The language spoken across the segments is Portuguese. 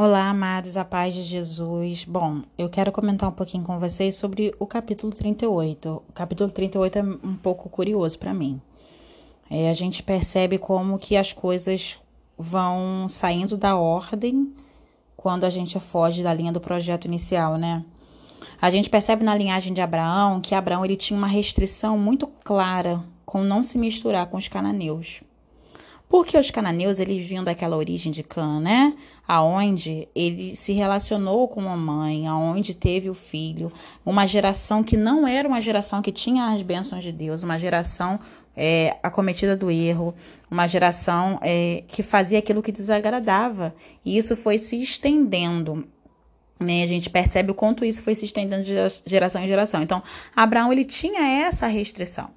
Olá, amados, a paz de Jesus. Bom, eu quero comentar um pouquinho com vocês sobre o capítulo 38. O capítulo 38 é um pouco curioso para mim. É, a gente percebe como que as coisas vão saindo da ordem quando a gente foge da linha do projeto inicial, né? A gente percebe na linhagem de Abraão que Abraão ele tinha uma restrição muito clara com não se misturar com os cananeus. Porque os cananeus, eles vinham daquela origem de Cã, né? Aonde ele se relacionou com uma mãe, aonde teve o filho, uma geração que não era uma geração que tinha as bênçãos de Deus, uma geração é, acometida do erro, uma geração é, que fazia aquilo que desagradava. E isso foi se estendendo. Né? A gente percebe o quanto isso foi se estendendo de geração em geração. Então, Abraão ele tinha essa restrição.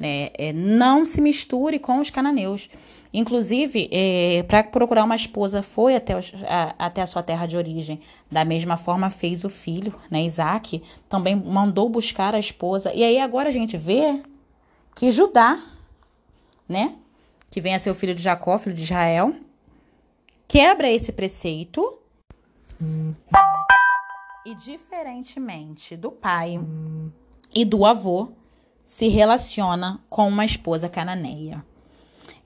Né? É, não se misture com os cananeus. Inclusive, é, para procurar uma esposa, foi até, a, até a sua terra de origem. Da mesma forma, fez o filho, né? Isaac também mandou buscar a esposa. E aí agora a gente vê que Judá, né? Que vem a ser o filho de Jacó, filho de Israel, quebra esse preceito. E diferentemente do pai e do avô, se relaciona com uma esposa cananeia.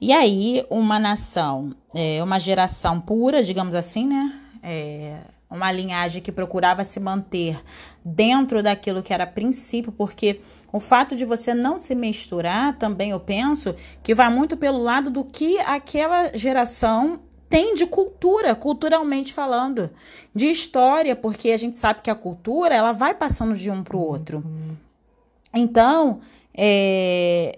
E aí, uma nação, é, uma geração pura, digamos assim, né? É, uma linhagem que procurava se manter dentro daquilo que era princípio, porque o fato de você não se misturar também, eu penso, que vai muito pelo lado do que aquela geração tem de cultura, culturalmente falando, de história, porque a gente sabe que a cultura ela vai passando de um para o outro. Então, é,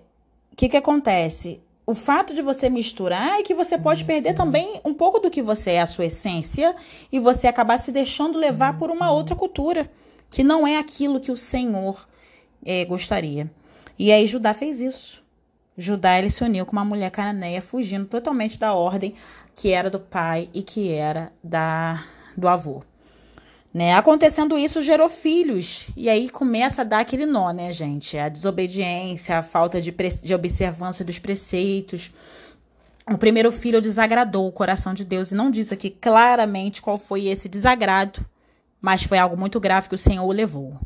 o que, que acontece? O fato de você misturar é que você pode perder também um pouco do que você é, a sua essência, e você acabar se deixando levar por uma outra cultura, que não é aquilo que o Senhor é, gostaria. E aí Judá fez isso. Judá ele se uniu com uma mulher cananeia, fugindo totalmente da ordem que era do pai e que era da do avô. Né? Acontecendo isso, gerou filhos. E aí começa a dar aquele nó, né, gente? A desobediência, a falta de, de observância dos preceitos. O primeiro filho desagradou o coração de Deus e não diz aqui claramente qual foi esse desagrado, mas foi algo muito grave que o Senhor o levou,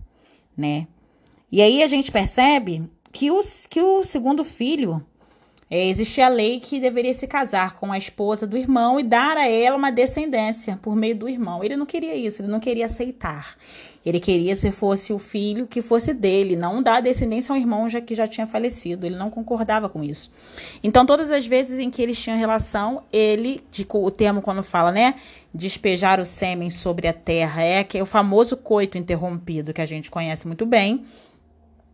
né? E aí a gente percebe que o, que o segundo filho é, existia a lei que deveria se casar com a esposa do irmão e dar a ela uma descendência por meio do irmão. Ele não queria isso, ele não queria aceitar. Ele queria se fosse o filho que fosse dele, não dar descendência ao irmão já que já tinha falecido. Ele não concordava com isso. Então, todas as vezes em que eles tinham relação, ele, de, o termo quando fala, né, despejar o sêmen sobre a terra, é que é o famoso coito interrompido que a gente conhece muito bem,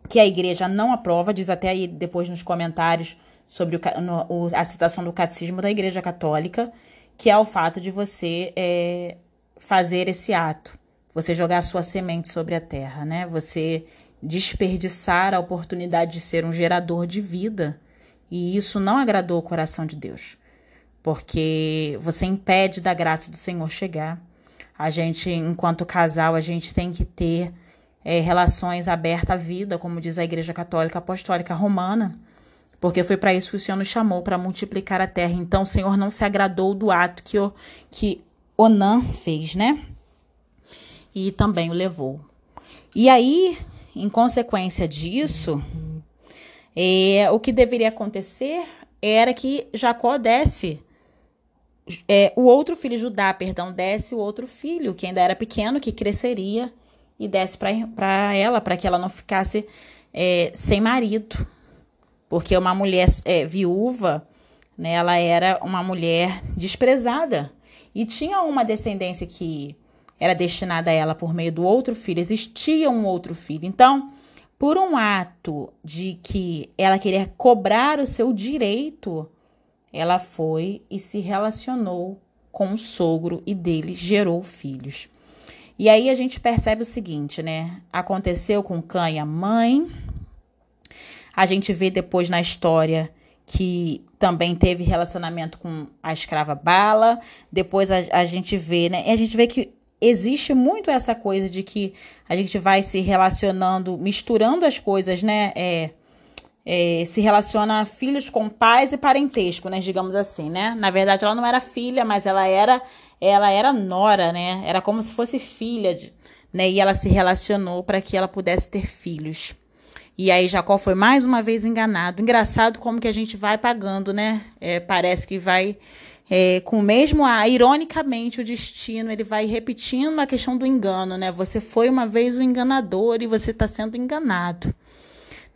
que a igreja não aprova, diz até aí depois nos comentários sobre o, no, o, a citação do catecismo da Igreja Católica, que é o fato de você é, fazer esse ato, você jogar sua semente sobre a terra, né? Você desperdiçar a oportunidade de ser um gerador de vida. E isso não agradou o coração de Deus, porque você impede da graça do Senhor chegar. A gente, enquanto casal, a gente tem que ter é, relações abertas à vida, como diz a Igreja Católica Apostólica Romana porque foi para isso que o Senhor nos chamou, para multiplicar a terra. Então o Senhor não se agradou do ato que, o, que Onã fez, né? E também o levou. E aí, em consequência disso, é, o que deveria acontecer era que Jacó desse é, o outro filho, Judá, perdão, desse o outro filho, que ainda era pequeno, que cresceria, e desse para ela, para que ela não ficasse é, sem marido porque uma mulher é, viúva, né, ela era uma mulher desprezada e tinha uma descendência que era destinada a ela por meio do outro filho, existia um outro filho. Então, por um ato de que ela queria cobrar o seu direito, ela foi e se relacionou com o sogro e dele gerou filhos. E aí a gente percebe o seguinte, né? Aconteceu com Canha mãe, a gente vê depois na história que também teve relacionamento com a escrava Bala. Depois a, a gente vê, né? E a gente vê que existe muito essa coisa de que a gente vai se relacionando, misturando as coisas, né? É, é, se relaciona filhos com pais e parentesco, né? Digamos assim, né? Na verdade, ela não era filha, mas ela era, ela era nora, né? Era como se fosse filha, de, né? E ela se relacionou para que ela pudesse ter filhos. E aí Jacó foi mais uma vez enganado. Engraçado como que a gente vai pagando, né? É, parece que vai é, com o mesmo ar, ironicamente, o destino ele vai repetindo a questão do engano, né? Você foi uma vez o enganador e você está sendo enganado,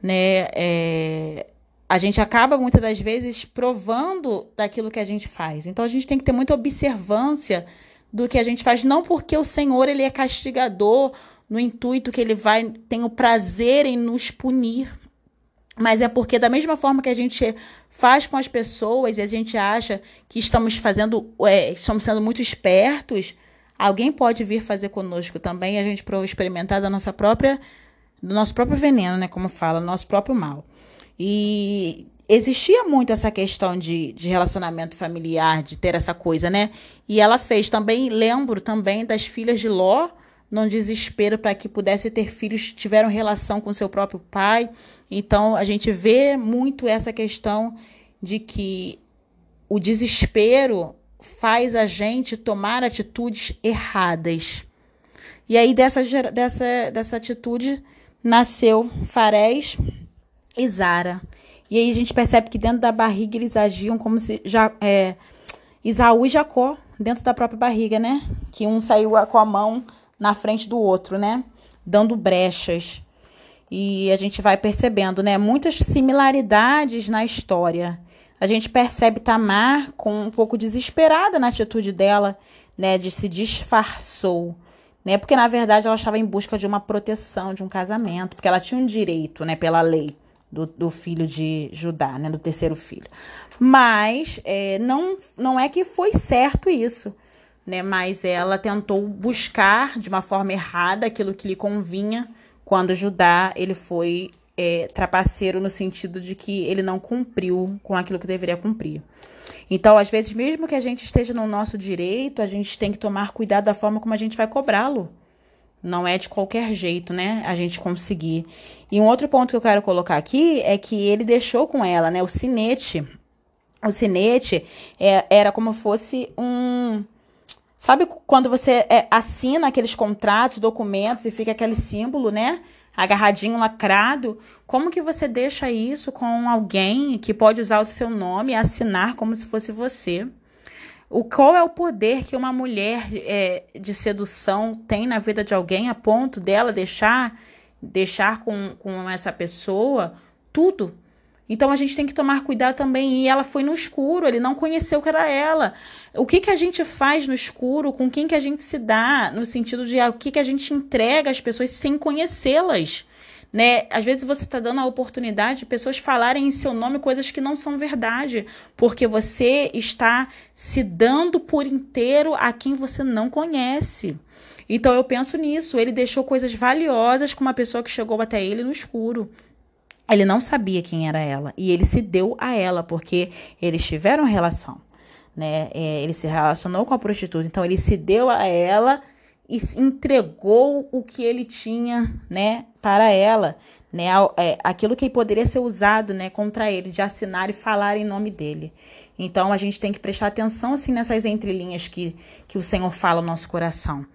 né? É, a gente acaba muitas das vezes provando daquilo que a gente faz. Então a gente tem que ter muita observância do que a gente faz, não porque o Senhor ele é castigador no intuito que ele vai tem o prazer em nos punir, mas é porque, da mesma forma que a gente faz com as pessoas e a gente acha que estamos fazendo, é, estamos sendo muito espertos, alguém pode vir fazer conosco também a gente experimentar da nossa própria, do nosso próprio veneno, né? Como fala, nosso próprio mal. E existia muito essa questão de, de relacionamento familiar, de ter essa coisa, né? E ela fez também, lembro também das filhas de Ló, num desespero para que pudesse ter filhos, tiveram relação com seu próprio pai. Então a gente vê muito essa questão de que o desespero faz a gente tomar atitudes erradas. E aí dessa, dessa, dessa atitude nasceu Farés e Zara. E aí a gente percebe que dentro da barriga eles agiam como se já é, Isaú e Jacó dentro da própria barriga, né? Que um saiu com a mão na frente do outro, né? Dando brechas. E a gente vai percebendo, né? Muitas similaridades na história. A gente percebe Tamar com um pouco desesperada na atitude dela, né? De se disfarçou, né? Porque na verdade ela estava em busca de uma proteção, de um casamento, porque ela tinha um direito, né? Pela lei do, do filho de Judá, né? Do terceiro filho. Mas é, não, não é que foi certo isso né? Mas ela tentou buscar de uma forma errada aquilo que lhe convinha, quando Judá ele foi é, trapaceiro no sentido de que ele não cumpriu com aquilo que deveria cumprir. Então, às vezes, mesmo que a gente esteja no nosso direito, a gente tem que tomar cuidado da forma como a gente vai cobrá-lo. Não é de qualquer jeito, né? A gente conseguir. E um outro ponto que eu quero colocar aqui é que ele deixou com ela, né? O sinete. O sinete é, era como fosse um Sabe quando você é, assina aqueles contratos, documentos e fica aquele símbolo, né? Agarradinho, lacrado. Como que você deixa isso com alguém que pode usar o seu nome e assinar como se fosse você? O, qual é o poder que uma mulher é, de sedução tem na vida de alguém a ponto dela deixar deixar com, com essa pessoa tudo? Então a gente tem que tomar cuidado também. E ela foi no escuro, ele não conheceu que era ela. O que, que a gente faz no escuro? Com quem que a gente se dá? No sentido de ah, o que, que a gente entrega às pessoas sem conhecê-las. Né? Às vezes você está dando a oportunidade de pessoas falarem em seu nome coisas que não são verdade, porque você está se dando por inteiro a quem você não conhece. Então eu penso nisso. Ele deixou coisas valiosas com uma pessoa que chegou até ele no escuro. Ele não sabia quem era ela e ele se deu a ela porque eles tiveram relação, né? É, ele se relacionou com a prostituta, então ele se deu a ela e entregou o que ele tinha, né, para ela, né? É, aquilo que poderia ser usado, né, contra ele, de assinar e falar em nome dele. Então a gente tem que prestar atenção assim nessas entrelinhas que que o Senhor fala no nosso coração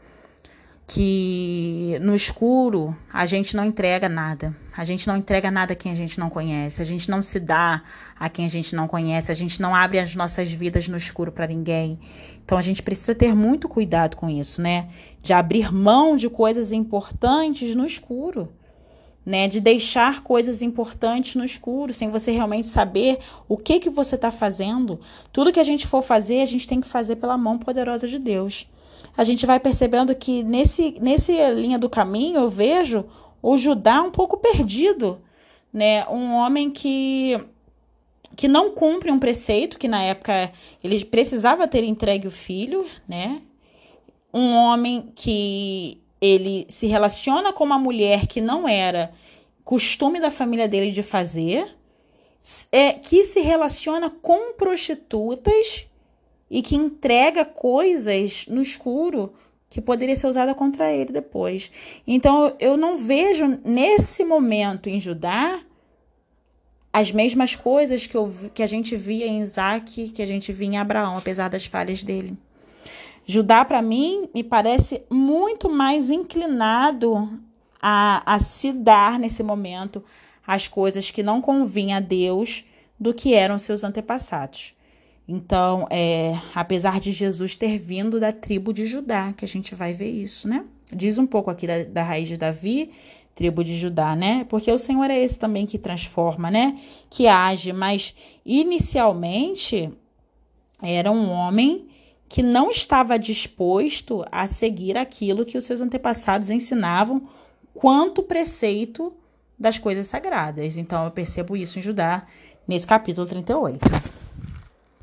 que no escuro a gente não entrega nada. A gente não entrega nada a quem a gente não conhece. A gente não se dá a quem a gente não conhece. A gente não abre as nossas vidas no escuro para ninguém. Então a gente precisa ter muito cuidado com isso, né? De abrir mão de coisas importantes no escuro. Né, de deixar coisas importantes no escuro, sem você realmente saber o que que você está fazendo. Tudo que a gente for fazer, a gente tem que fazer pela mão poderosa de Deus a gente vai percebendo que nesse, nesse linha do caminho eu vejo o Judá um pouco perdido, né? Um homem que que não cumpre um preceito, que na época ele precisava ter entregue o filho, né? Um homem que ele se relaciona com uma mulher que não era costume da família dele de fazer, é, que se relaciona com prostitutas e que entrega coisas no escuro que poderia ser usada contra ele depois. Então eu não vejo nesse momento em Judá as mesmas coisas que, eu, que a gente via em Isaac, que a gente via em Abraão, apesar das falhas dele. Judá, para mim, me parece muito mais inclinado a, a se dar nesse momento as coisas que não convinham a Deus do que eram seus antepassados. Então, é, apesar de Jesus ter vindo da tribo de Judá, que a gente vai ver isso, né? Diz um pouco aqui da, da raiz de Davi, tribo de Judá, né? Porque o Senhor é esse também que transforma, né? Que age, mas inicialmente era um homem que não estava disposto a seguir aquilo que os seus antepassados ensinavam quanto preceito das coisas sagradas. Então eu percebo isso em Judá nesse capítulo 38.